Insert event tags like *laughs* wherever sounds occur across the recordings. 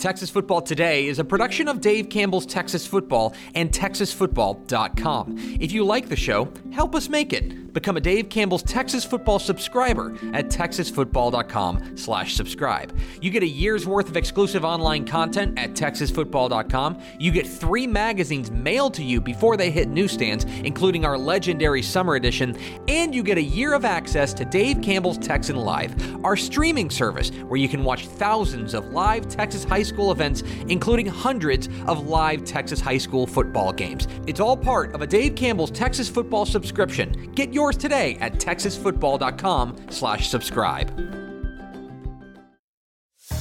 Texas Football Today is a production of Dave Campbell's Texas Football and TexasFootball.com. If you like the show, help us make it. Become a Dave Campbell's Texas Football subscriber at TexasFootball.com slash subscribe. You get a year's worth of exclusive online content at TexasFootball.com. You get three magazines mailed to you before they hit newsstands, including our legendary summer edition, and you get a year of access to Dave Campbell's Texan Live, our streaming service where you can watch thousands of live Texas high school events, including hundreds of live Texas high school football games. It's all part of a Dave Campbell's Texas football subscription. Get yours today at texasfootball.com slash subscribe.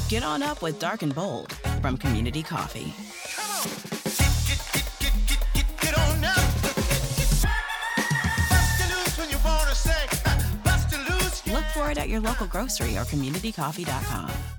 Get on up with Dark and Bold from Community Coffee. Look for it at your local grocery or communitycoffee.com.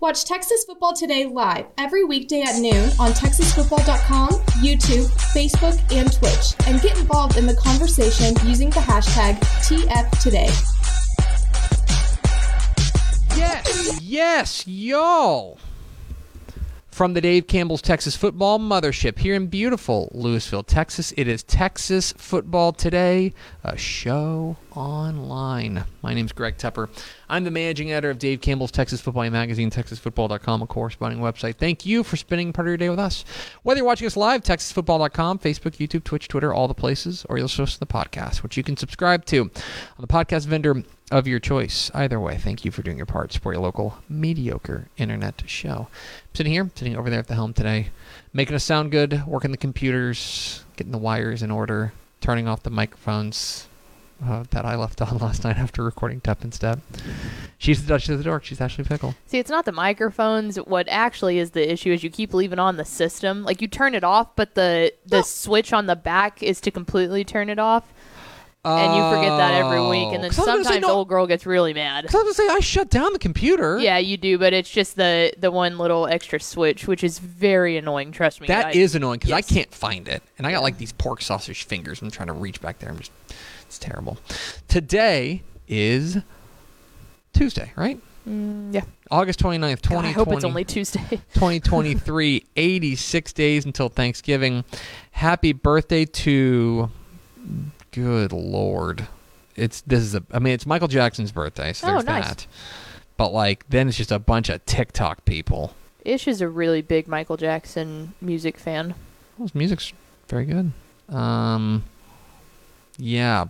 Watch Texas Football Today live every weekday at noon on TexasFootball.com, YouTube, Facebook, and Twitch, and get involved in the conversation using the hashtag TFToday. Yes, yes, y'all. From the Dave Campbell's Texas Football Mothership here in beautiful Lewisville, Texas, it is Texas Football Today, a show online. My name's Greg Tepper. I'm the managing editor of Dave Campbell's Texas Football Magazine, TexasFootball.com, a corresponding website. Thank you for spending part of your day with us. Whether you're watching us live, TexasFootball.com, Facebook, YouTube, Twitch, Twitter, all the places, or you'll listen to the podcast, which you can subscribe to on the podcast vendor of your choice. Either way, thank you for doing your part. Support your local mediocre internet show. I'm sitting here, sitting over there at the helm today, making us sound good, working the computers, getting the wires in order, turning off the microphones uh, that I left on *laughs* last night after recording Tep and Step. She's the Duchess of the Dork. She's Ashley Pickle. See, it's not the microphones. What actually is the issue is you keep leaving on the system. Like you turn it off, but the the switch on the back is to completely turn it off. And you forget that every week, and then Oh. 'Cause I was gonna say, sometimes no- the old girl gets really mad. Because I was going to say, I shut down the computer. Yeah, you do, but it's just the the one little extra switch, which is very annoying. Trust me. That is annoying because I Yes. can't find it, and I got like these pork sausage fingers. I'm trying to reach back there. I'm just, it's terrible. Today is Tuesday, right? Mm, yeah. August 29th, God, 2020. I hope it's only Tuesday. *laughs* 2023, 86 days until Thanksgiving. Happy birthday to, good lord, it's this is a. I mean, it's Michael Jackson's birthday, so Oh, there's nice. that. But like, then it's just a bunch of TikTok people. Ish is a really big Michael Jackson music fan. Well, his music's very good. Um, yeah,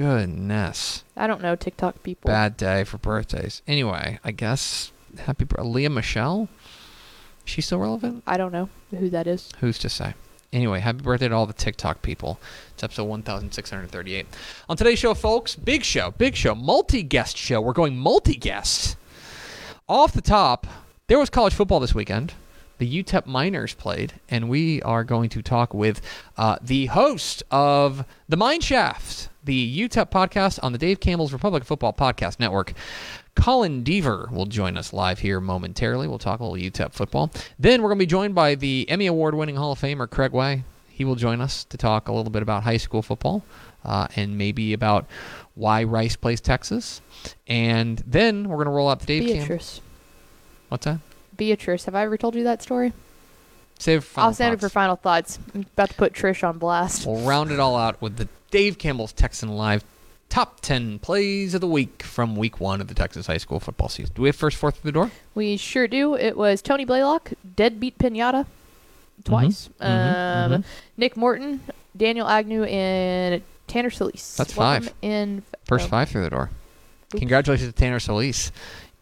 goodness, I don't know TikTok people. bad day for birthdays. Anyway, I guess happy bir- Lea Michele. Is she still relevant? I don't know who that is. Who's to say? Anyway, happy birthday to all the TikTok people. It's episode 1638. On today's show, folks, big show, big show, multi guest show. We're going multi guest. Off the top, there was college football this weekend. The UTEP Miners played, and we are going to talk with uh, the host of The Mineshaft, the UTEP podcast on the Dave Campbell's Republic Football Podcast Network. Colin Deaver will join us live here momentarily. We'll talk a little UTEP football. Then we're going to be joined by the Emmy Award winning Hall of Famer Craig Way. He will join us to talk a little bit about high school football uh, and maybe about why Rice plays Texas. And then we're going to roll out the Dave Campbell. Beatrice. What's that? Beatrice. Have I ever told you that story? Save for I'll save it for final thoughts. I'm about to put Trish on blast. We'll round it all out with the Dave Campbell's Texan Live top 10 plays of the week from week one of the Texas high school football season. Do we have first fourth through the door? We sure do. It was Tony Blaylock, deadbeat pinata, twice. mhm, um, Nick Morton, Daniel Agnew, and Tanner Solis. That's Welcome five. In First five through the door. Congratulations to Tanner Solis.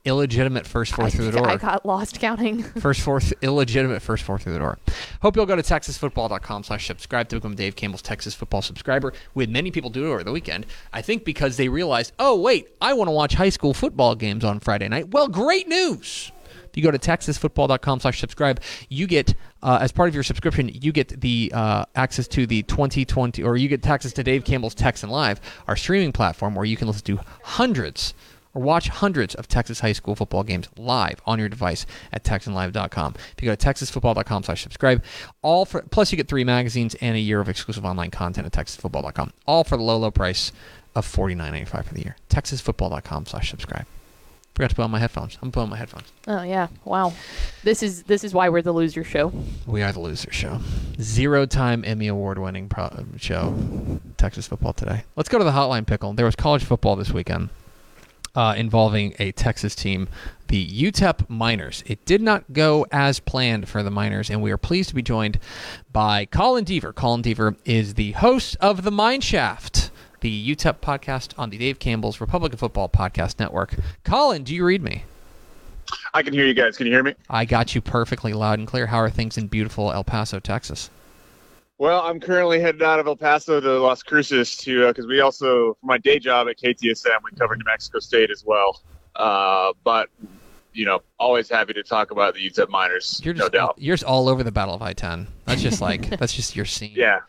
Illegitimate first four I, through the *laughs* door. I got lost counting. *laughs* First fourth, illegitimate first four through the door. Hope you'll go to texasfootball.com slash subscribe to become Dave Campbell's Texas football subscriber. We had many people do it over the weekend. I think because they realized, oh, wait, I want to watch high school football games on Friday night. Well, great news. If you go to texasfootball.com slash subscribe, you get, uh, as part of your subscription, you get the uh, access to the 2020, or you get access to Dave Campbell's Texan Live, our streaming platform where you can listen to hundreds or watch hundreds of Texas high school football games live on your device at texanlive.com. If you go to texasfootball.com slash subscribe, all for plus you get three magazines and a year of exclusive online content at texasfootball.com. All for the low, low price of $49.95 for the year. texasfootball.com slash subscribe. Forgot to put on my headphones. I'm putting on my headphones. oh yeah, wow. This is this is why we're the loser show. We are the loser show. Zero time Emmy award winning pro- show. Texas football today. Let's go to the hotline pickle. There was college football this weekend uh, involving a Texas team, the UTEP Miners. It did not go as planned for the Miners, and we are pleased to be joined by Colin Deaver. Colin Deaver is the host of the Mineshaft, the UTEP podcast on the Dave Campbell's Republican Football Podcast Network. Colin, do you read me? I can hear you guys. Can you hear me? I got you perfectly loud and clear. How are things in beautiful El Paso, Texas? Well, I'm currently headed out of El Paso to Las Cruces to because we also for my day job at KTSM we cover New Mexico State as well. Uh, but you know, always happy to talk about the UTEP Miners, You're no just all, doubt. you're just all over the Battle of I-10. That's just like *laughs* that's just your scene. Yeah,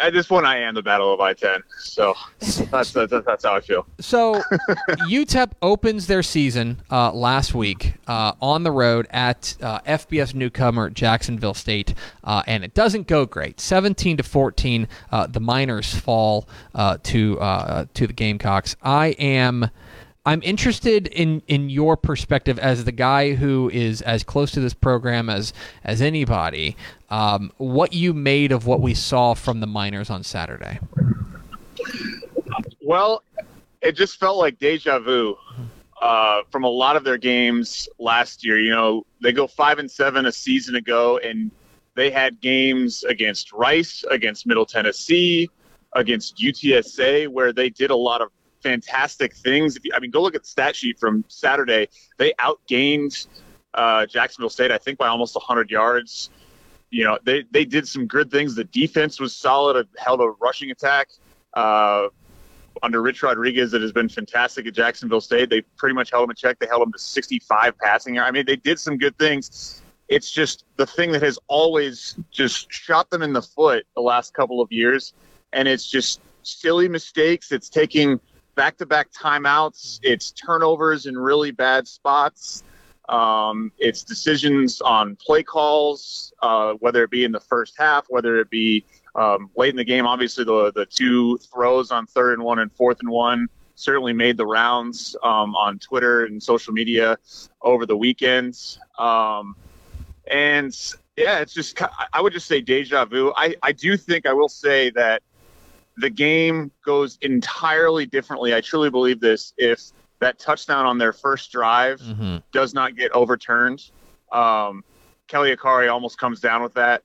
at this point, I am the Battle of I-10, so *laughs* that's that's, that's how I feel. So *laughs* UTEP opens their season uh, last week uh, on the road at uh, FBS newcomer Jacksonville State, uh, and it doesn't go great. 17 to 14, uh, the Miners fall uh, to uh, to the Gamecocks. I am. I'm interested in, in your perspective as the guy who is as close to this program as as anybody. Um, what you made of what we saw from the Miners on Saturday? Well, it just felt like deja vu uh, from a lot of their games last year. You know, they go five and seven a season ago, and they had games against Rice, against Middle Tennessee, against UTSA, where they did a lot of fantastic things. You, I mean, go look at the stat sheet from Saturday. They outgained uh, Jacksonville State, I think, by almost 100 yards. You know, they, they did some good things. The defense was solid, it held a rushing attack. Uh, under Rich Rodriguez, that has been fantastic at Jacksonville State. They pretty much held him in check. They held him to 65 passing. I mean, they did some good things. It's just the thing that has always just shot them in the foot the last couple of years, and it's just silly mistakes. It's taking back-to-back timeouts. It's turnovers in really bad spots. Um, it's decisions on play calls, uh, whether it be in the first half, whether it be um, late in the game. Obviously, the the two throws on third and one and fourth and one certainly made the rounds um, on Twitter and social media over the weekends. Um, and yeah, it's just I would just say deja vu. I I do think I will say that the game goes entirely differently. I truly believe this. If that touchdown on their first drive Mm-hmm. does not get overturned. Um, Kelly Akharaiyi almost comes down with that.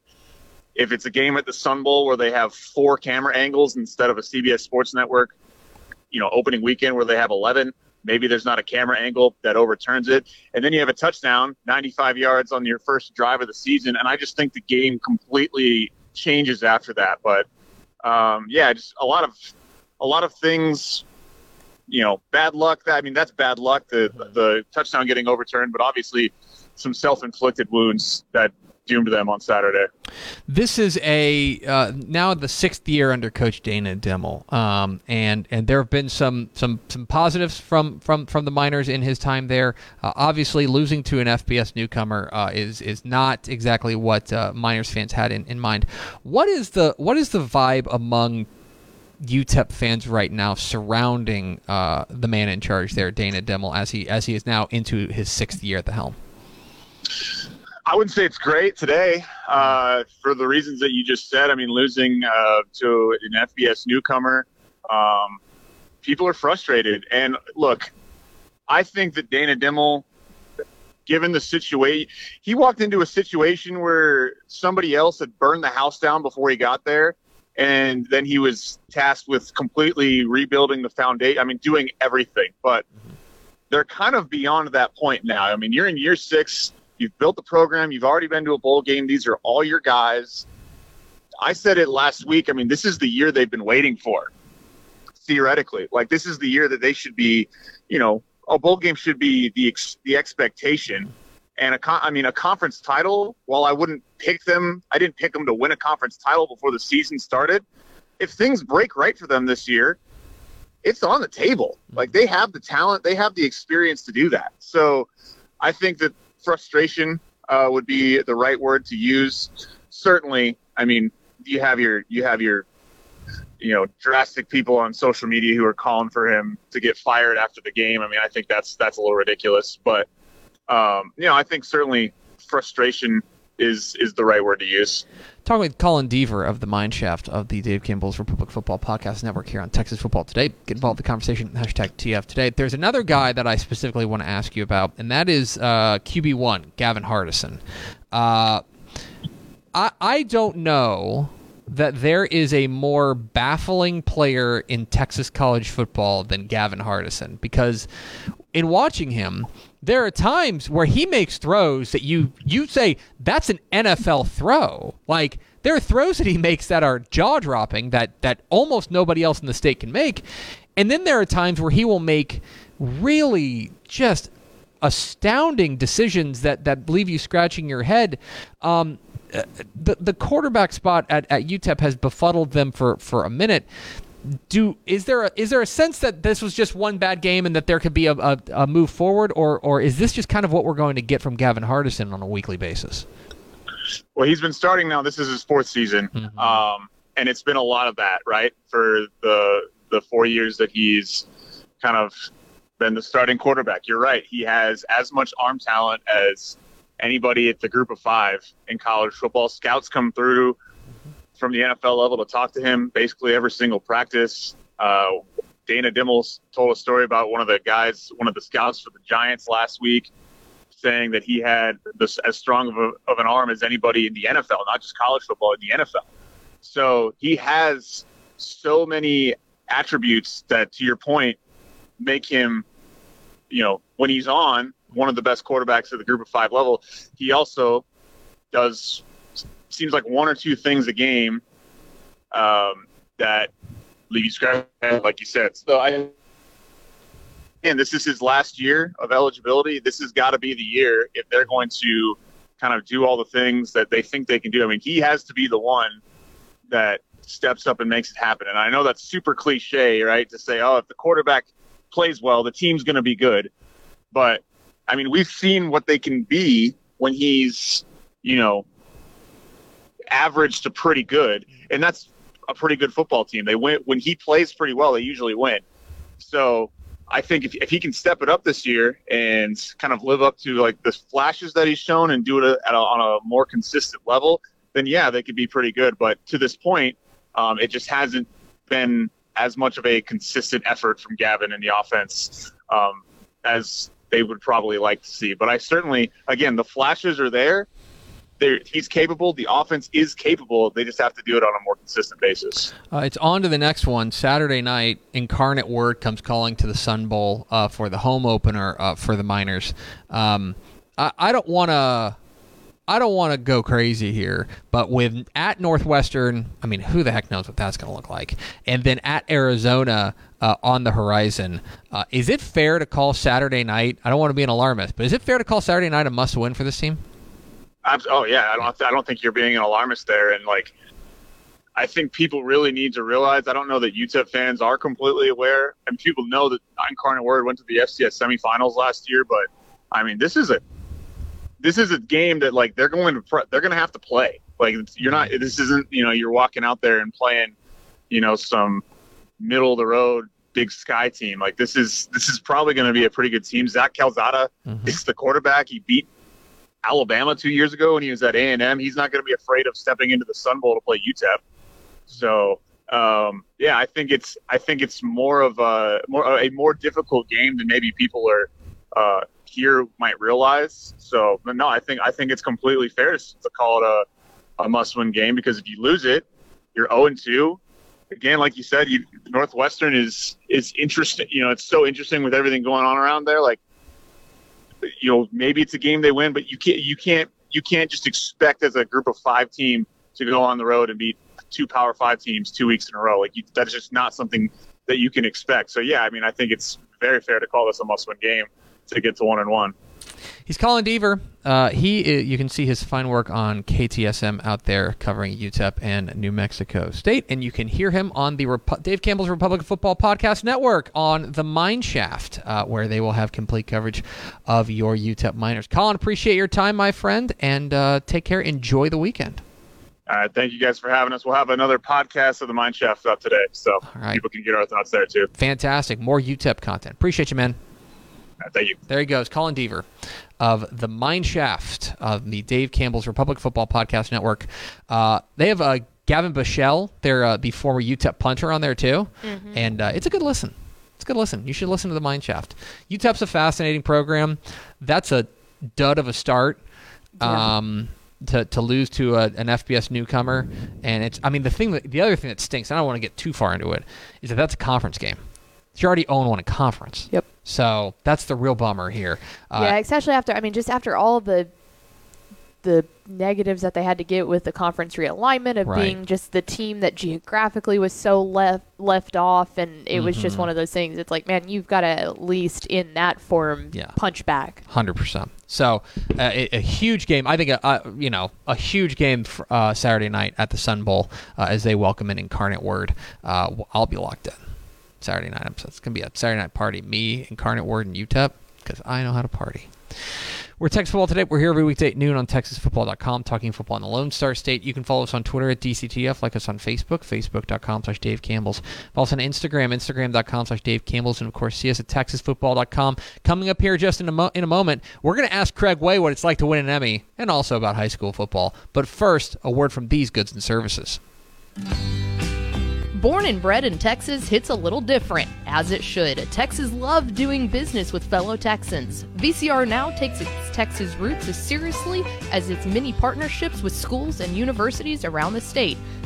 If it's a game at the Sun Bowl where they have four camera angles instead of a CBS Sports Network, you know, opening weekend where they have 11, maybe there's not a camera angle that overturns it. And then you have a touchdown, 95 yards on your first drive of the season. And I just think the game completely changes after that. But um, yeah, just a lot of a lot of things you know, bad luck. I mean, that's bad luck. The the touchdown getting overturned, but obviously some self-inflicted wounds that doomed them on Saturday. This is a uh, now the sixth year under Coach Dana Dimel, um, and and there have been some some some positives from from from the Miners in his time there. Uh, obviously, losing to an FBS newcomer uh, is is not exactly what uh, Miners fans had in, in mind. What is the what is the vibe among UTEP fans right now surrounding uh, the man in charge there, Dana Dimel, as he as he is now into his sixth year at the helm? I wouldn't say it's great today uh, for the reasons that you just said. I mean, losing uh, to an FBS newcomer, um, people are frustrated. And look, I think that Dana Dimel, given the situation, he walked into a situation where somebody else had burned the house down before he got there. And then he was tasked with completely rebuilding the foundation. I mean, doing everything. But they're kind of beyond that point now. I mean, you're in year six. You've built the program. You've already been to a bowl game. These are all your guys. I said it last week. I mean, this is the year they've been waiting for, theoretically. Like, this is the year that they should be, you know, a bowl game should be the ex- the expectation. And a con- I mean, a conference title. While I wouldn't pick them, I didn't pick them to win a conference title before the season started. If things break right for them this year, it's on the table. Like they have the talent, they have the experience to do that. So I think that frustration uh, would be the right word to use. Certainly, I mean, you have your you have your you know drastic people on social media who are calling for him to get fired after the game. I mean, I think that's that's a little ridiculous, but um, you know, I think certainly frustration is is the right word to use. Talking with Colin Deaver of the Mineshaft of the Dave Campbell's Republic Football Podcast Network here on Texas Football Today. Get involved in the conversation, hashtag TF Today. There's another guy that I specifically want to ask you about, and that is uh, QB1, Gavin Hardison. Uh, I, I don't know that there is a more baffling player in Texas college football than Gavin Hardison because in watching him, there are times where he makes throws that you you say that's an NFL throw. Like there are throws that he makes that are jaw dropping that that almost nobody else in the state can make. And then there are times where he will make really just astounding decisions that that leave you scratching your head. Um, uh, the the quarterback spot at, at UTEP has befuddled them for, for a minute. Do is there a, is there a sense that this was just one bad game and that there could be a, a, a move forward, or or is this just kind of what we're going to get from Gavin Hardison on a weekly basis? Well, he's been starting now. This is his fourth season, mm-hmm. um, and it's been a lot of that, right? For the the four years that he's kind of been the starting quarterback. You're right. He has as much arm talent as anybody at the group of five in college football. Scouts come through from the NFL level to talk to him basically every single practice. Uh, Dana Dimel's told a story about one of the guys, one of the scouts for the Giants last week, saying that he had as strong of, a, of an arm as anybody in the NFL, not just college football, in the NFL. So he has so many attributes that, to your point, make him, you know, when he's on, one of the best quarterbacks at the group of five level. He also does seems like one or two things a game um, that leave you scratching, like you said. So I, and this is his last year of eligibility. This has got to be the year if they're going to kind of do all the things that they think they can do. I mean, he has to be the one that steps up and makes it happen. And I know that's super cliche, right? To say, oh, if the quarterback plays well, the team's going to be good. But I mean, we've seen what they can be when he's, you know, average to pretty good, and that's a pretty good football team. They win when he plays pretty well. They usually win. So I think if, if he can step it up this year and kind of live up to like the flashes that he's shown and do it a, on a more consistent level, then yeah, they could be pretty good. But to this point, um, it just hasn't been as much of a consistent effort from Gavin in the offense um, as they would probably like to see. But I certainly, again, the flashes are there. He's capable. The offense is capable. They just have to do it on a more consistent basis. Uh, it's on to the next one. Saturday night, Incarnate Word comes calling to the Sun Bowl uh, for the home opener uh, for the Miners. Um, I, I don't want to I don't want to go crazy here, but with at Northwestern, I mean, who the heck knows what that's going to look like? And then at Arizona uh, on the horizon, uh, is it fair to call Saturday night? I don't want to be an alarmist, but is it fair to call Saturday night a must-win for this team? Oh yeah, I don't. I don't think you're being an alarmist there, and like. I think people really need to realize. I don't know that UTEP fans are completely aware, and people know that Incarnate Word went to the FCS semifinals last year. But I mean, this is a this is a game that like they're going to they're going to have to play. Like you're not. This isn't you know you're walking out there and playing, you know, some middle of the road Big Sky team. Like this is this is probably going to be a pretty good team. Zach Calzada mm-hmm. is the quarterback. He beat Alabama two years ago when he was at A and M. He's not going to be afraid of stepping into the Sun Bowl to play UTEP. So um, yeah, I think it's I think it's more of a more a more difficult game than maybe people are uh, here might realize. So, no, I think I think it's completely fair to, call it a, a must-win game because if you lose it, you're 0 2. Again, like you said, you, Northwestern is is interesting. You know, it's so interesting with everything going on around there. Like, you know, maybe it's a game they win, but you can't you can't you can't just expect as a group of five team to go on the road and beat two Power Five teams two weeks in a row. Like you, that's just not something that you can expect. So yeah, I mean, I think it's very fair to call this a must-win game to get to one and one. He's Colin Deaver. Uh, he, you can see his fine work on KTSM out there covering UTEP and New Mexico State, and you can hear him on the Repu- Dave Campbell's Republican Football Podcast Network on the Mineshaft, uh, where they will have complete coverage of your UTEP miners. Colin, appreciate your time, my friend, and uh, take care. Enjoy the weekend. All right, thank you guys for having us. We'll have another podcast of the Mineshaft up today, so right. people can get our thoughts there too. Fantastic, more UTEP content. Appreciate you, man. Right, thank you. There he goes, Colin Deaver of the Mineshaft of the Dave Campbell's Republic Football Podcast Network. Uh, they have uh, Gavin Bushell, their uh, the former UTEP punter, on there too, Mm-hmm. and uh, it's a good listen. It's a good listen. You should listen to the Mineshaft. UTEP's a fascinating program. That's a dud of a start. Um, to, to lose to a, an FBS newcomer, and it's I mean the thing that the other thing that stinks. I don't want to get too far into it. Is that that's a conference game. You already own one in conference. Yep. So that's the real bummer here. Uh, yeah, especially after I mean, just after all the the negatives that they had to get with the conference realignment of Right. being just the team that geographically was so left left off, and it was Mm-hmm. just one of those things. It's like, man, you've got to at least in that form Yeah. punch back. Hundred percent. So uh, a, a huge game. I think a, a you know a huge game for, uh, Saturday night at the Sun Bowl uh, as they welcome an Incarnate Word. Uh, I'll be locked in Saturday night. So it's gonna be a Saturday night party. Me, Incarnate Word, and UTEP because I know how to party. We're Texas Football Today. We're here every weekday at noon on TexasFootball.com, talking football in the Lone Star State. You can follow us on Twitter at DCTF, like us on Facebook, Facebook.com slash Dave Campbell's. Follow us on Instagram, Instagram.com slash Dave Campbell's, and of course, see us at TexasFootball.com. Coming up here just in a, mo- in a moment, we're going to ask Craig Way what it's like to win an Emmy, and also about high school football. But first, a word from these goods and services. Born and bred in Texas hits a little different, as it should. Texas love doing business with fellow Texans. VCR now takes its Texas roots as seriously as its many partnerships with schools and universities around the state.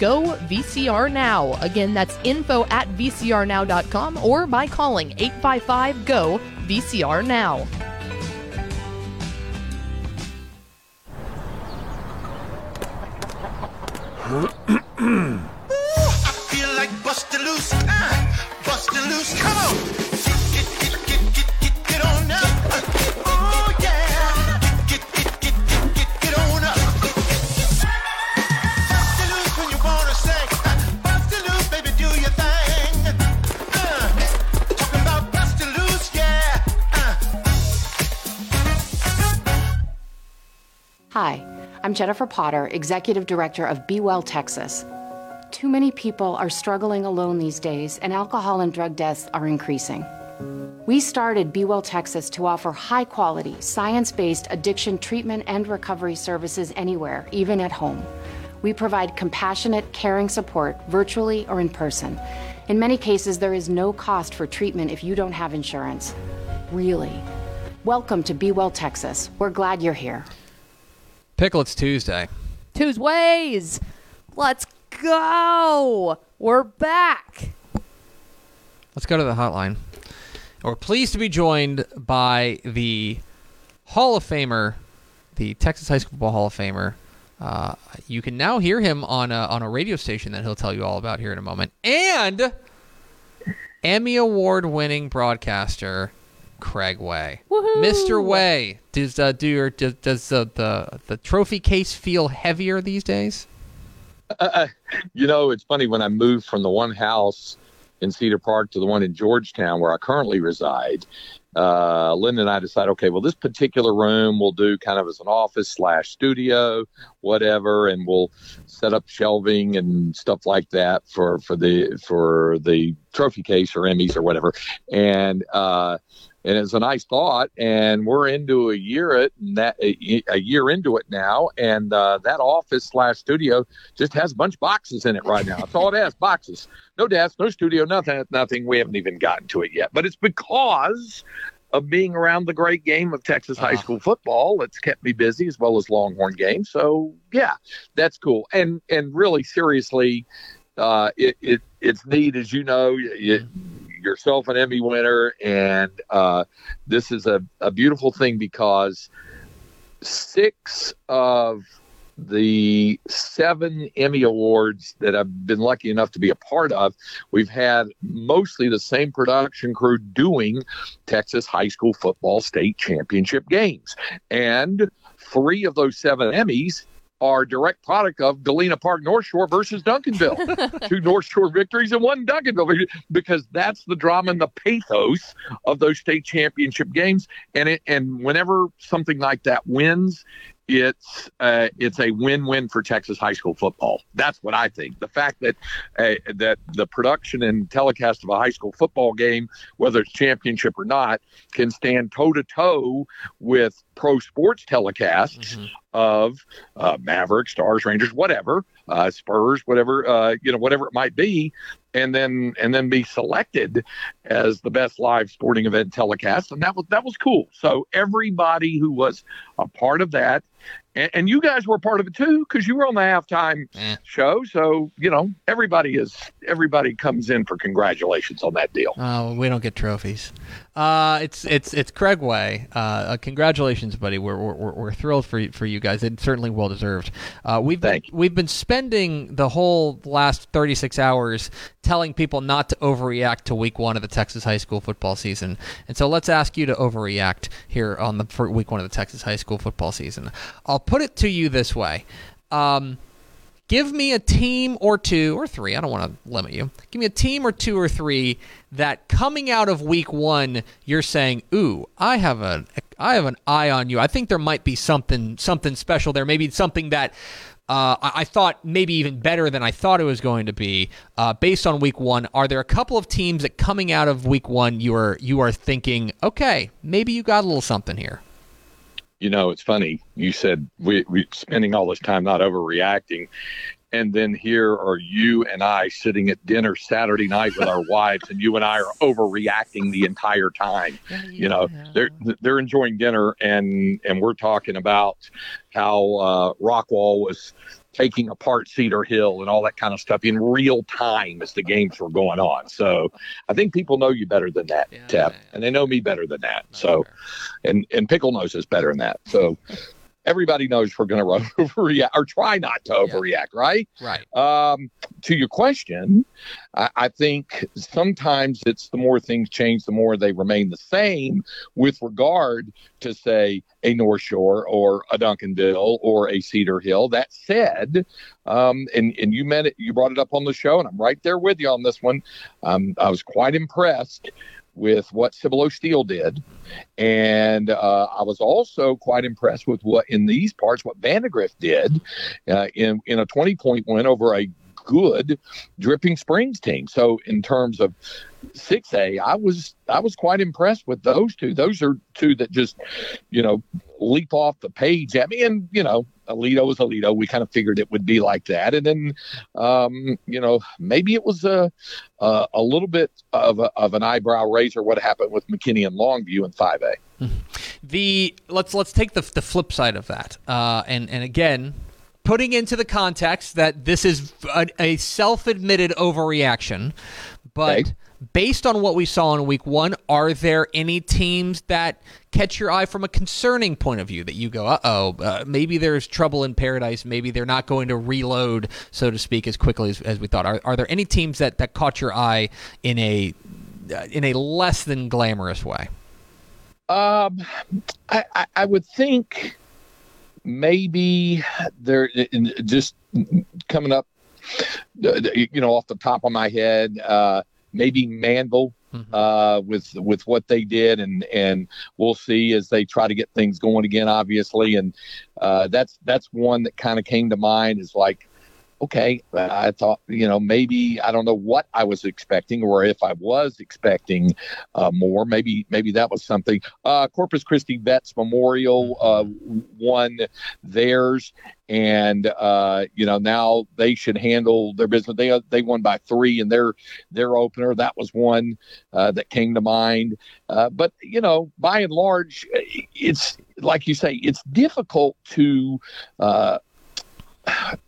GO VCR Now. Again, that's info at vcrnow.com or by calling 855 GO VCR Now. *laughs* Jennifer Potter, Executive Director of Be Well Texas. Too many people are struggling alone these days, and alcohol and drug deaths are increasing. We started Be Well Texas to offer high quality, science based addiction treatment and recovery services anywhere, even at home. We provide compassionate, caring support virtually or in person. In many cases, there is no cost for treatment if you don't have insurance. Really. Welcome to Be Well Texas. We're glad you're here. Pickle, it's Tuesday. Tuesdays. Let's go. We're back. Let's go to the hotline. We're pleased to be joined by the Hall of Famer, the Texas High School Football Hall of Famer, Uh, you can now hear him on a, on a radio station that he'll tell you all about here in a moment. And Emmy Award winning broadcaster Craig Way. Mr. Way, does uh, do your, does, does the, the the trophy case feel heavier these days? Uh, *laughs* you know, it's funny when I moved from the one house in Cedar Park to the one in Georgetown where I currently reside. Uh, Linda and I decided, okay, well, this particular room we'll do kind of as an office slash studio, whatever, and we'll set up shelving and stuff like that for for the for the trophy case or Emmys or whatever. And uh, and it's a nice thought. And we're into a year it and that a, year into it now, and uh, that office slash studio just has a bunch of boxes in it right now. That's all it has, boxes. No desk, no studio, nothing, nothing. We haven't even gotten to it yet, but it's because of being around the great game of Texas high school football. It's kept me busy as well as Longhorn games. So yeah, that's cool. And and really seriously, uh, it, it it's neat as you know. You, yourself an Emmy winner, and uh, this is a, a beautiful thing because six of the seven Emmy Awards that I've been lucky enough to be a part of, we've had mostly the same production crew doing Texas high school football state championship games. And three of those seven Emmys are direct product of Galena Park North Shore versus Duncanville. *laughs* Two North Shore victories and one Duncanville because that's the drama and the pathos of those state championship games. And it, and whenever something like that wins, it's uh, it's a win-win for Texas high school football. That's what I think. The fact that uh, that the production and telecast of a high school football game, whether it's championship or not, can stand toe to toe with pro sports telecasts of uh, Mavericks, Stars, Rangers, whatever, uh, Spurs, whatever uh, you know, whatever it might be, and then and then be selected as the best live sporting event telecast, and that was that was cool. So everybody who was a part of that, and, and you guys were a part of it too, because you were on the halftime Eh. show. So you know everybody is everybody comes in for congratulations on that deal. Oh, we don't get trophies. Uh, it's it's it's Craig Way. Uh, uh, congratulations, buddy. We're, we're we're- thrilled for you, for you guys. It's certainly well deserved. Uh, we've been, you. we've been spending the whole last 36 hours telling people not to overreact to week one of the Texas high school football season, and so let's ask you to overreact here on the for week one of the Texas high school football season. I'll put it to you this way. Um, give me a team or two or three. I don't want to limit you. Give me a team or two or three that coming out of week one, you're saying, "Ooh, I have a, I have an eye on you. I think there might be something, something special there. Maybe something that." Uh, I, I thought maybe even better than I thought it was going to be uh, based on week one. Are there a couple of teams that coming out of week one you are you are thinking, okay, maybe you got a little something here? You know, it's funny. You said we we spending all this time not overreacting, and then here are you and I sitting at dinner Saturday night with our *laughs* wives, and you and I are overreacting the entire time. You know, they're they're enjoying dinner, and and we're talking about how uh, Rockwall was taking apart Cedar Hill and all that kind of stuff in real time as the games were going on. So I think people know you better than that, Yeah, Tep, yeah, yeah. and they know me better than that. So and and pickle knows us better than that. So everybody knows we're going *laughs* to overreact or try not to overreact, right? Right. Um, to your question, I, I think sometimes it's the more things change, the more they remain the same with regard to say a North Shore or a Duncanville or a Cedar Hill. That said, um, and and you meant it, you brought it up on the show, and I'm right there with you on this one. Um, I was quite impressed with what Cibolo Steele did. And uh, I was also quite impressed with what, in these parts, what Vandegrift did uh, in, in a 20 point win over a good Dripping Springs team. So, in terms of 6A, I was I was quite impressed with those two. Those are two that just, you know, leap off the page at me. And, you know, Aledo is Aledo. We kind of figured it would be like that. And then, um, you know, maybe it was a, a, a little bit of, a, of an eyebrow raiser what happened with McKinney and Longview in 5A. the let's let's take the the flip side of that, uh, and and again, putting into the context that this is a, a self-admitted overreaction, but Okay. based on what we saw in week one, are there any teams that catch your eye from a concerning point of view that you go, uh-oh, uh, maybe there's trouble in paradise. Maybe they're not going to reload, so to speak, as quickly as, as we thought. Are, are there any teams that, that caught your eye in a uh, in a less than glamorous way? Um, I, I, I would think maybe there just coming up, uh, you know, off the top of my head, uh, maybe Manvel uh, with with what they did, and and we'll see as they try to get things going again. Obviously, and uh, that's that's one that kind of came to mind is like okay, I thought, you know, maybe I don't know what I was expecting, or if I was expecting uh, more, maybe maybe that was something. Uh, Corpus Christi Vets Memorial uh, won theirs, and uh, you know now they should handle their business. They they won by three in their their opener. That was one uh, that came to mind. Uh, but you know, by and large, it's like you say, it's difficult to.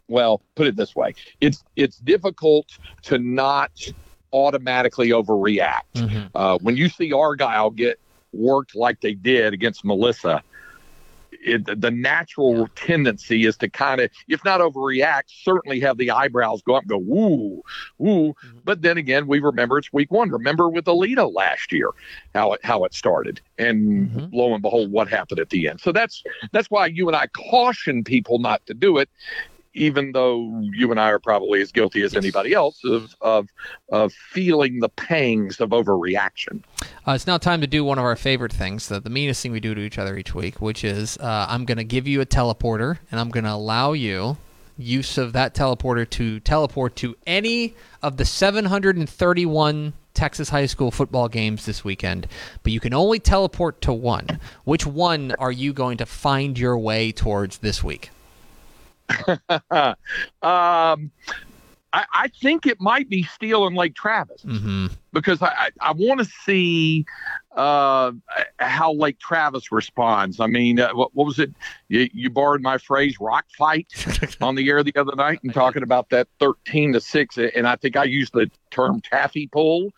Well, put it this way: it's it's difficult to not automatically overreact. Uh, when you see Argyle get worked like they did against Melissa, it, the natural tendency is to kind of, if not overreact, certainly have the eyebrows go up and go, woo, woo. Mm-hmm. But then again, we remember it's week one. Remember with Aledo last year, how it, how it started. And mm-hmm. lo and behold, what happened at the end. So that's, that's why you and I caution people not to do it. Even though you and I are probably as guilty as anybody else of, of, of feeling the pangs of overreaction. Uh, it's now time to do one of our favorite things, the, the meanest thing we do to each other each week, which is uh, I'm going to give you a teleporter, and I'm going to allow you use of that teleporter to teleport to any of the 731 Texas high school football games this weekend, but you can only teleport to one. Which one are you going to find your way towards this week? *laughs* um, I, I think it might be Steele and Lake Travis Mm-hmm. because I, I, want to see uh, how Lake Travis responds. I mean, uh, what, what was it? You, you borrowed my phrase, rock fight, *laughs* on the air the other night and talking about that 13 to 6. And I think I used the term taffy pull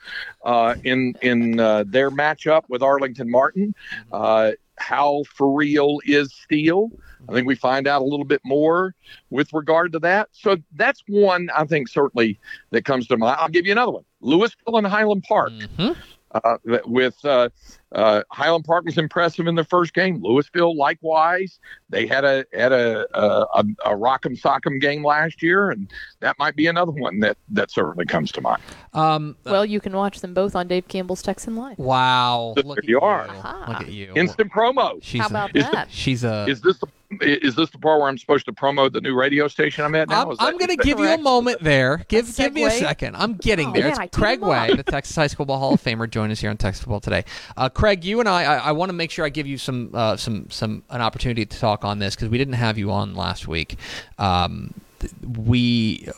uh, in, in uh, their matchup with Arlington Martin. How for real is Steele. I think mm-hmm. we find out a little bit more with regard to that. So that's one I think certainly that comes to mind. I'll give you another one: Lewisville and Highland Park. Mm-hmm. Uh, with uh, uh, Highland Park was impressive in the first game. Lewisville likewise. They had a had a a, a, a rock'em sock'em game last year, and that might be another one that that certainly comes to mind. Um, Well, you can watch them both on Dave Campbell's Texan Live. wow. There Look at you are. Look at you. Instant promo. She's How a- about Is the- that? She's a. Is this the, is this the part where I'm supposed to promote the new radio station I'm at now? I'm, I'm going to is that- give you a moment there. Give A give me a segue? second. I'm getting Oh, there. man, it's I teed Craig him Way, the Texas High School Ball Hall of Famer, join us here on Texas Football today. Uh, Craig, you and I, I, I want to make sure I give you some uh, some some an opportunity to talk on this because we didn't have you on last week. Um, th- we.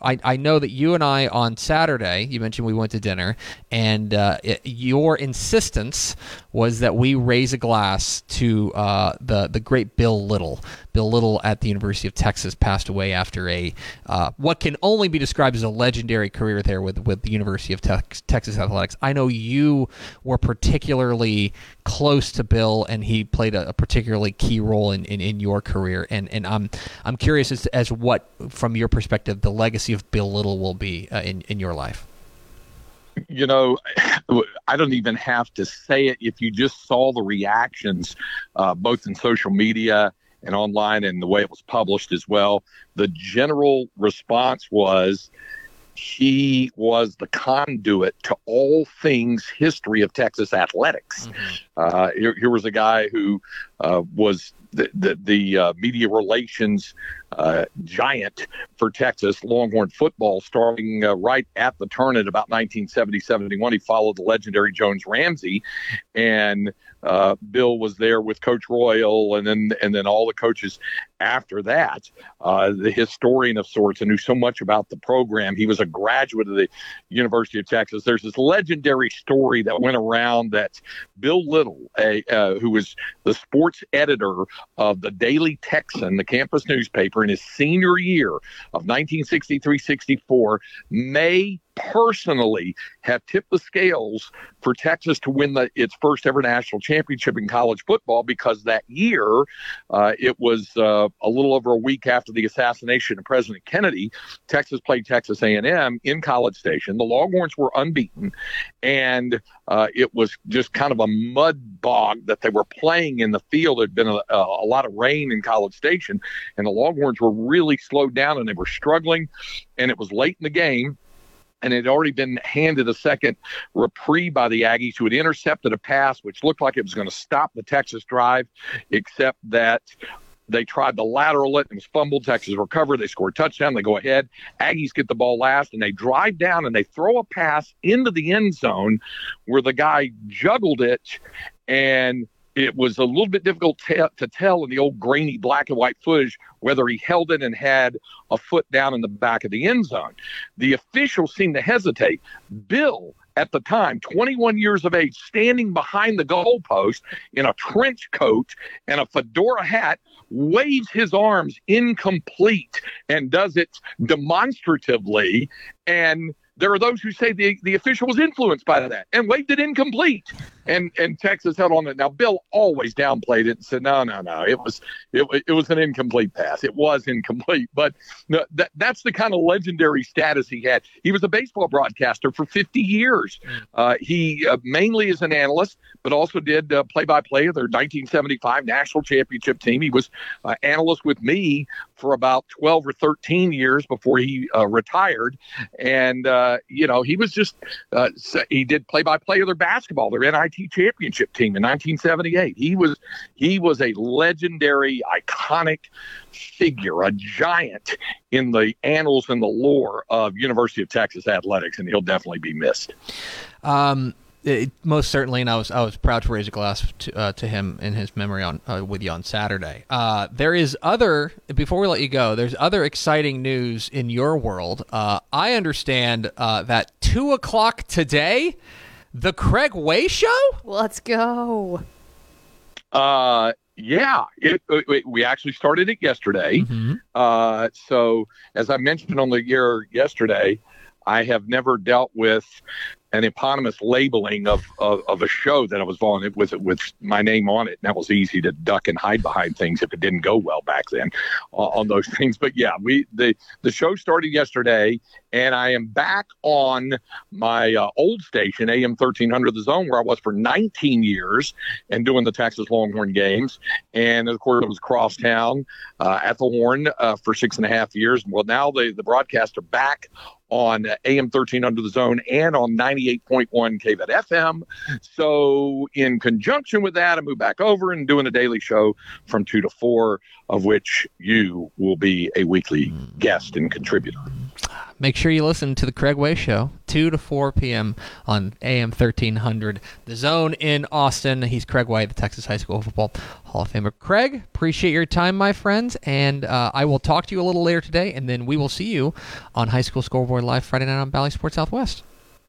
I, I know that you and I on Saturday, you mentioned we went to dinner, and uh, it, your insistence was that we raise a glass to uh, the the great Bill Little. Bill Little at the University of Texas passed away after a uh, what can only be described as a legendary career there with with the University of Tex- Texas Athletics. I know you were particularly close to Bill, and he played a, a particularly key role in, in, in your career. And and I'm I'm curious as as what, from your perspective, the legacy of Bill Little will be uh, in in your life. You know, I don't even have to say it. If you just saw the reactions, uh, both in social media and online, and the way it was published as well, the general response was he was the conduit to all things history of Texas athletics. Uh, here, here was a guy who uh, was the the, the uh, media relations uh, giant for Texas Longhorn football, starting uh, right at the turn at about 1970-71. He followed the legendary Jones Ramsey, and uh, Bill was there with Coach Royal, and then and then all the coaches after that. Uh, the historian of sorts, and knew so much about the program. He was a graduate of the University of Texas. There's this legendary story that went around that Bill Little, a, uh, who was the sports editor of the Daily Texan, the campus newspaper, in his senior year of 1963-64, may personally have tipped the scales for Texas to win the, its first ever national championship in college football because that year uh, it was uh, a little over a week after the assassination of President Kennedy. Texas played Texas A&M in College Station. The Longhorns were unbeaten, and uh, it was just kind of a mud bog that they were playing in the field. There'd been a, a lot of rain in College Station, and the Longhorns were really slowed down and they were struggling. And it was late in the game and had already been handed a second reprieve by the Aggies, who had intercepted a pass which looked like it was going to stop the Texas drive, except that they tried to lateral it and it was fumbled. Texas recovered. They scored a touchdown. They go ahead. Aggies get the ball last and they drive down and they throw a pass into the end zone where the guy juggled it and it was a little bit difficult to, to tell in the old grainy black and white footage whether he held it and had a foot down in the back of the end zone. The officials seemed to hesitate. Bill at the time, 21 years of age, standing behind the goalpost in a trench coat and a fedora hat, waves his arms incomplete and does it demonstratively. And there are those who say the, the official was influenced by that and waved it incomplete. And and Texas held on to it. Now Bill always downplayed it and said, no, no, no, it was it, it was an incomplete pass. It was incomplete, but no, that that's the kind of legendary status he had. He was a baseball broadcaster for 50 years. Uh, he uh, mainly is an analyst, but also did uh, play-by-play of their 1975 national championship team. He was uh, analyst with me for about 12 or 13 years before he uh, retired, and uh, you know he was just uh, he did play-by-play of their basketball, their NIT championship team in 1978. He was he was a legendary, iconic figure, a giant in the annals and the lore of University of Texas athletics, and he'll definitely be missed. Um, it, most certainly, and I was I was proud to raise a glass to, uh, to him in his memory on uh, with you on Saturday. Uh, there is other before we let you go. There's other exciting news in your world. Uh, I understand uh, that two o'clock today, the Craig Way Show. Let's go. Uh, yeah, it, it, we actually started it yesterday. Uh, so, as I mentioned on the year yesterday, I have never dealt with an eponymous labeling of, of, of a show that I was on with with my name on it. And that was easy to duck and hide behind things if it didn't go well back then uh, on those *laughs* things. But yeah, we the the show started yesterday, and I am back on my uh, old station, AM thirteen hundred, the Zone, where I was for 19 years and doing the Texas Longhorn games. And of course, it was crosstown uh, at the Horn uh, for six and a half years. Well, now the the broadcasts are back on AM 13 under the zone and on 98.1 KVET FM. So, in conjunction with that, I move back over and doing a daily show from 2 to 4, of which you will be a weekly hmm. guest and contributor. Make sure you listen to the Craig Way Show, 2 to 4 p.m. on AM 1300. The Zone in Austin. He's Craig Way, the Texas High School Football Hall of Famer. Craig, appreciate your time, my friends, and uh, I will talk to you a little later today, and then we will see you on High School Scoreboard Live Friday night on Bally Sports Southwest.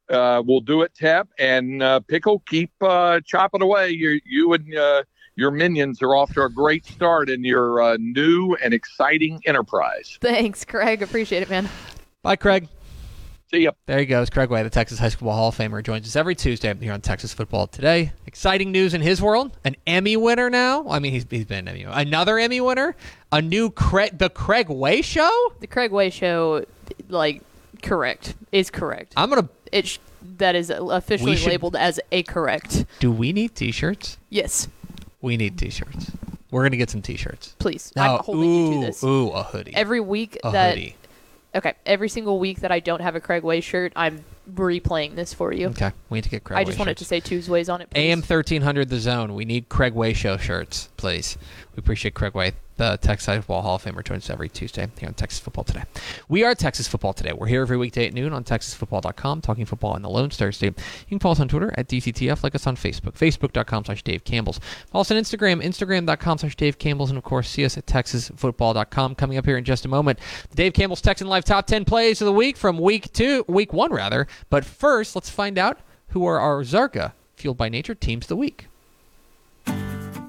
Uh, we'll do it, Tep. And uh, Pickle, keep uh, chopping away. You, you and uh, your minions are off to a great start in your uh, new and exciting enterprise. Thanks, Craig. Appreciate it, man. Bye, Craig. See ya. There he goes. Craig Way, the Texas High School Hall of Famer, joins us every Tuesday here on Texas Football Today. Exciting news in his world. An Emmy winner now. I mean, he's, he's been an Emmy. Another Emmy winner. A new Craig, the Craig Way Show. The Craig Way Show, like, correct is correct. I'm gonna. It sh- that is officially should- labeled as a correct. Do we need T-shirts? Yes, We need T-shirts. We're gonna get some T-shirts. please. Now, I'm holding ooh, you to this. Ooh, a hoodie. Every week a that hoodie. Okay, every single week that I don't have a Craig Way shirt, I'm replaying this for you. Okay, we need to get Craig. I just Way wanted to shirts. say Tuesdays on it. Please. AM thirteen hundred, the zone. We need Craig Way show shirts, please. We appreciate Craig Way, the Texas Football Hall of Famer, joins us every Tuesday here on Texas Football Today. We are Texas Football Today. We're here every weekday at noon on TexasFootball.com, talking football in the Lone Star State. You can follow us on Twitter at DCTF, like us on Facebook, Facebook.com slash Dave Campbell's. Follow us on Instagram, Instagram.com slash Dave Campbell's, and of course, see us at TexasFootball.com. Coming up here in just a moment, the Dave Campbell's Texan Live Top 10 Plays of the Week from week two, week one rather. But first, let's find out who are our Ozarka Fueled by Nature teams of the week.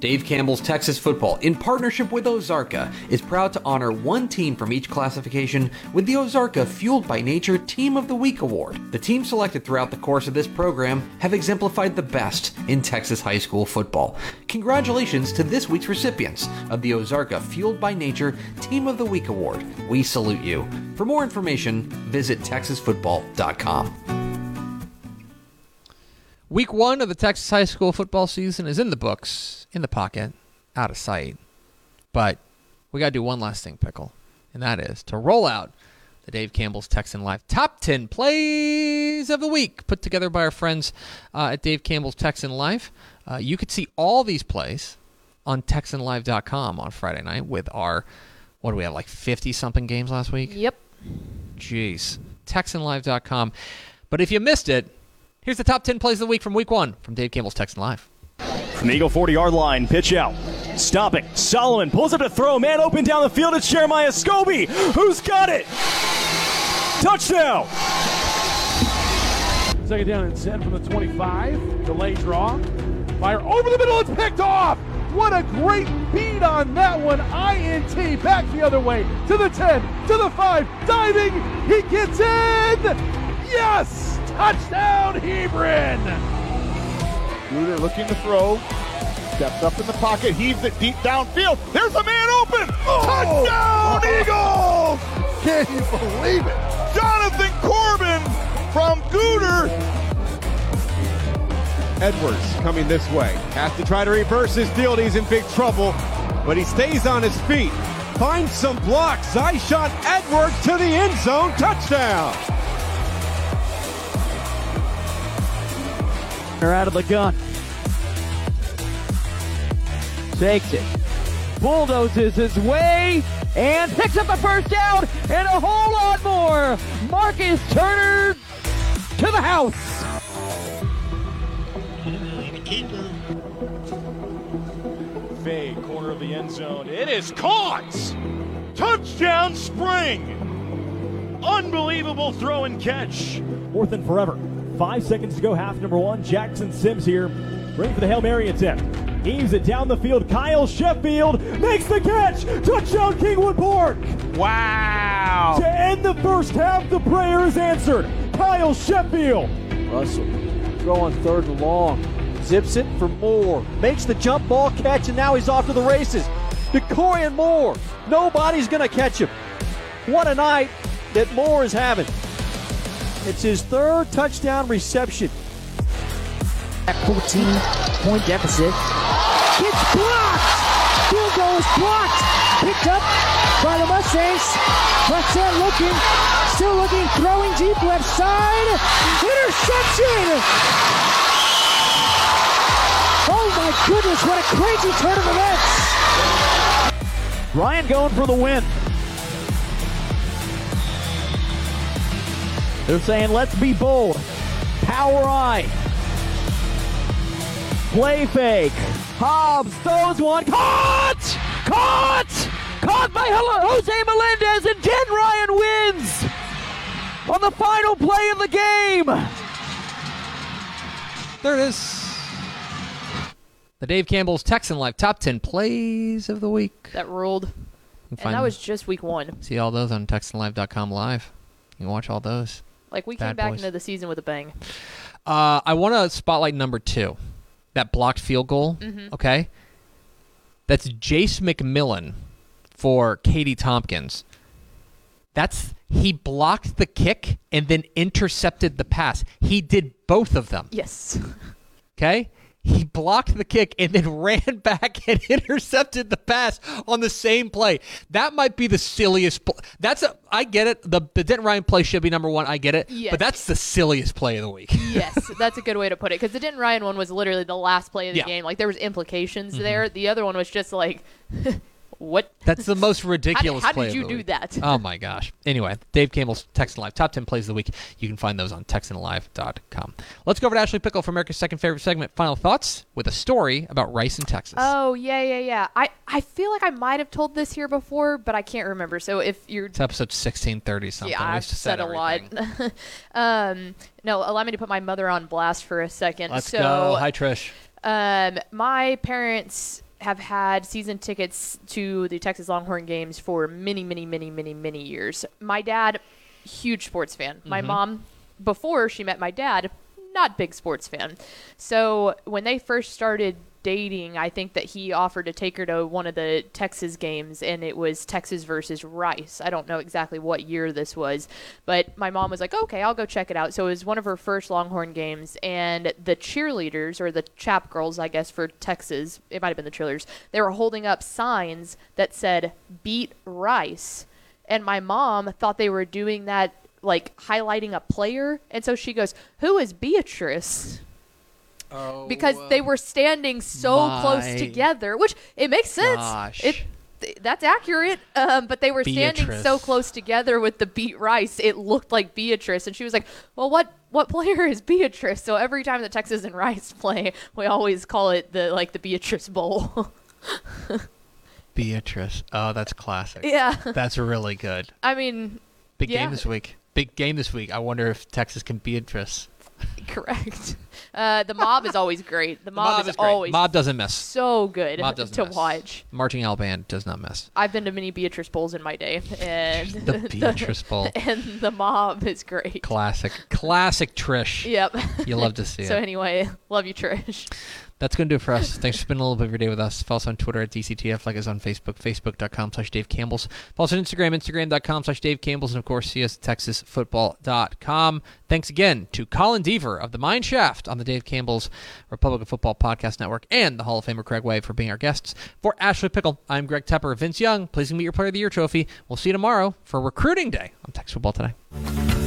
Dave Campbell's Texas Football, in partnership with Ozarka, is proud to honor one team from each classification with the Ozarka Fueled by Nature Team of the Week Award. The teams selected throughout the course of this program have exemplified the best in Texas high school football. Congratulations to this week's recipients of the Ozarka Fueled by Nature Team of the Week Award. We salute you. For more information, visit texasfootball.com. Week one of the Texas high school football season is in the books, in the pocket, out of sight. But we got to do one last thing, Pickle, and that is to roll out the Dave Campbell's Texan Live top 10 plays of the week, put together by our friends uh, at Dave Campbell's Texan Live. Uh, you could see all these plays on TexanLive.com on Friday night with our, what do we have, like 50 something games last week? Yep. Jeez. TexanLive.com. But if you missed it, here's the top 10 plays of the week from week one from Dave Campbell's Texan Live. From the Eagle 40 yard line, pitch out. Stopping. Solomon pulls up to throw. Man open down the field. It's Jeremiah Scobie. Who's got it? Touchdown. Second down and 10 from the 25. Delay draw. Fire over the middle. It's picked off. What a great beat on that one. INT back the other way to the 10, to the 5. Diving. He gets in. Yes. Touchdown, Hebron. Gruder looking to throw. Steps up in the pocket, heaves it deep downfield. There's a man open. Oh! Touchdown, Eagles! Can you believe it? Jonathan Corbin from Gooder. Edwards coming this way. Has to try to reverse his field. He's in big trouble, but he stays on his feet. Finds some blocks. Zyshawn Edwards to the end zone. Touchdown. They're out of the gun. Takes it. Bulldozes his way and picks up a first down and a whole lot more. Marcus Turner to the house. Fade, corner of the end zone. It is caught! Touchdown Spring! Unbelievable throw and catch. Fourth and forever. Five seconds to go, half number one. Jackson Sims here, ready for the Hail Mary attempt. Heaves it down the field. Kyle Sheffield makes the catch. Touchdown, Kingwood Park. Wow! To end the first half, the prayer is answered. Kyle Sheffield. Russell, throw on third and long. Zips it for Moore. Makes the jump ball catch, and now he's off to the races. DeCorian Moore. Nobody's going to catch him. What a night that Moore is having. It's his third touchdown reception. At 14 point deficit. It's blocked! Field goal is blocked! Picked up by the Mustangs. Marcel looking, still looking, throwing deep left side. Interception! Oh my goodness, what a crazy turn of events! Ryan going for the win. They're saying, let's be bold. Power eye. Play fake. Hobbs throws one. Caught! Caught! Caught by Jose Melendez, and Den Ryan wins on the final play of the game. There it is. The Dave Campbell's Texan Live top 10 plays of the week. That ruled. And that was just week one. See all those on TexanLive.com live. You can watch all those. Like we Bad came back boys. into the season with a bang. Uh, I want to spotlight number two, that blocked field goal. Mhm. Okay, that's Jace McMillan for Katy Tompkins. That's he blocked the kick and then intercepted the pass. He did both of them. Yes. *laughs* Okay. He blocked the kick and then *laughs* ran back and *laughs* intercepted the pass on the same play. That might be the silliest. Pl- that's a. I get it. The the Denton Ryan play should be number one. I get it. Yes. But that's the silliest play of the week. *laughs* yes, that's a good way to put it. Because the Denton Ryan one was literally the last play of the Yeah. game. Like there was implications Mhm. there. The other one was just like, what? That's the most *laughs* ridiculous how play did you do week. that? Oh my gosh. Anyway, Dave Campbell's Texan Live top 10 plays of the week. You can find those on texanlive.com. Let's go over to Ashley Pickle for America's second favorite segment, Final Thoughts, with a story about rice in Texas. Oh yeah, yeah, yeah. I I feel like I might have told this here before, but I can't remember. So if you're It's episode 1630 something. Yeah, I've said a lot. *laughs* um, no, allow me to put my mother on blast for a second. Let's so, go. Hi, Trish. Um, my parents have had season tickets to the Texas Longhorn games for many, many, many, many, many years. My dad, huge sports fan. My Mhm. mom, before she met my dad, not big sports fan. So when they first started dating, I think that he offered to take her to one of the Texas games, and it was Texas versus Rice. I don't know exactly what year this was, but my mom was like, okay, I'll go check it out. So it was one of her first Longhorn games, and the cheerleaders, or the chap girls, I guess, for Texas, it might have been the cheerleaders, they were holding up signs that said, beat Rice. And my mom thought they were doing that, like highlighting a player. And so she goes, Who is Beatrice? Because they were standing so close together, which it makes sense. gosh. It that's accurate. Um, but they were standing Beatrice. so close together with the beat Rice, it looked like Beatrice, and she was like, "Well, what what player is Beatrice?" So every time the Texas and Rice *laughs* play, we always call it the like the Beatrice Bowl. *laughs* Beatrice. Oh, that's classic. Yeah. That's really good. I mean, Big yeah, game this week. Big game this week. I wonder if Texas can Beatrice. Correct. *laughs* Uh, the mob is always great. The mob, Mob is, is always Mob doesn't mess. So good Mob doesn't to miss. watch. Marching Owl band does not mess. I've been to many Beatrice Bowls in my day, and *laughs* *laughs* The Beatrice Bowl. and the mob is great. Classic. Classic Trish. Yep. You love to see so it. So anyway, love you, Trish. That's going to do it for us. Thanks for spending a little bit of your day with us. Follow us on Twitter at DCTF, like us on Facebook, facebook.com slash Dave Campbell's. Follow us on Instagram, instagram.com slash Dave Campbell's, and of course, see us at texasfootball.com. Thanks again to Colin Deaver of the Mine Shaft on the Dave Campbell's Republic of Football Podcast Network and the Hall of Famer Craig Way for being our guests. For Ashley Pickle, I'm Greg Tepper. Vince Young, please meet your Player of the Year trophy. We'll see you tomorrow for Recruiting Day on Texas Football Today.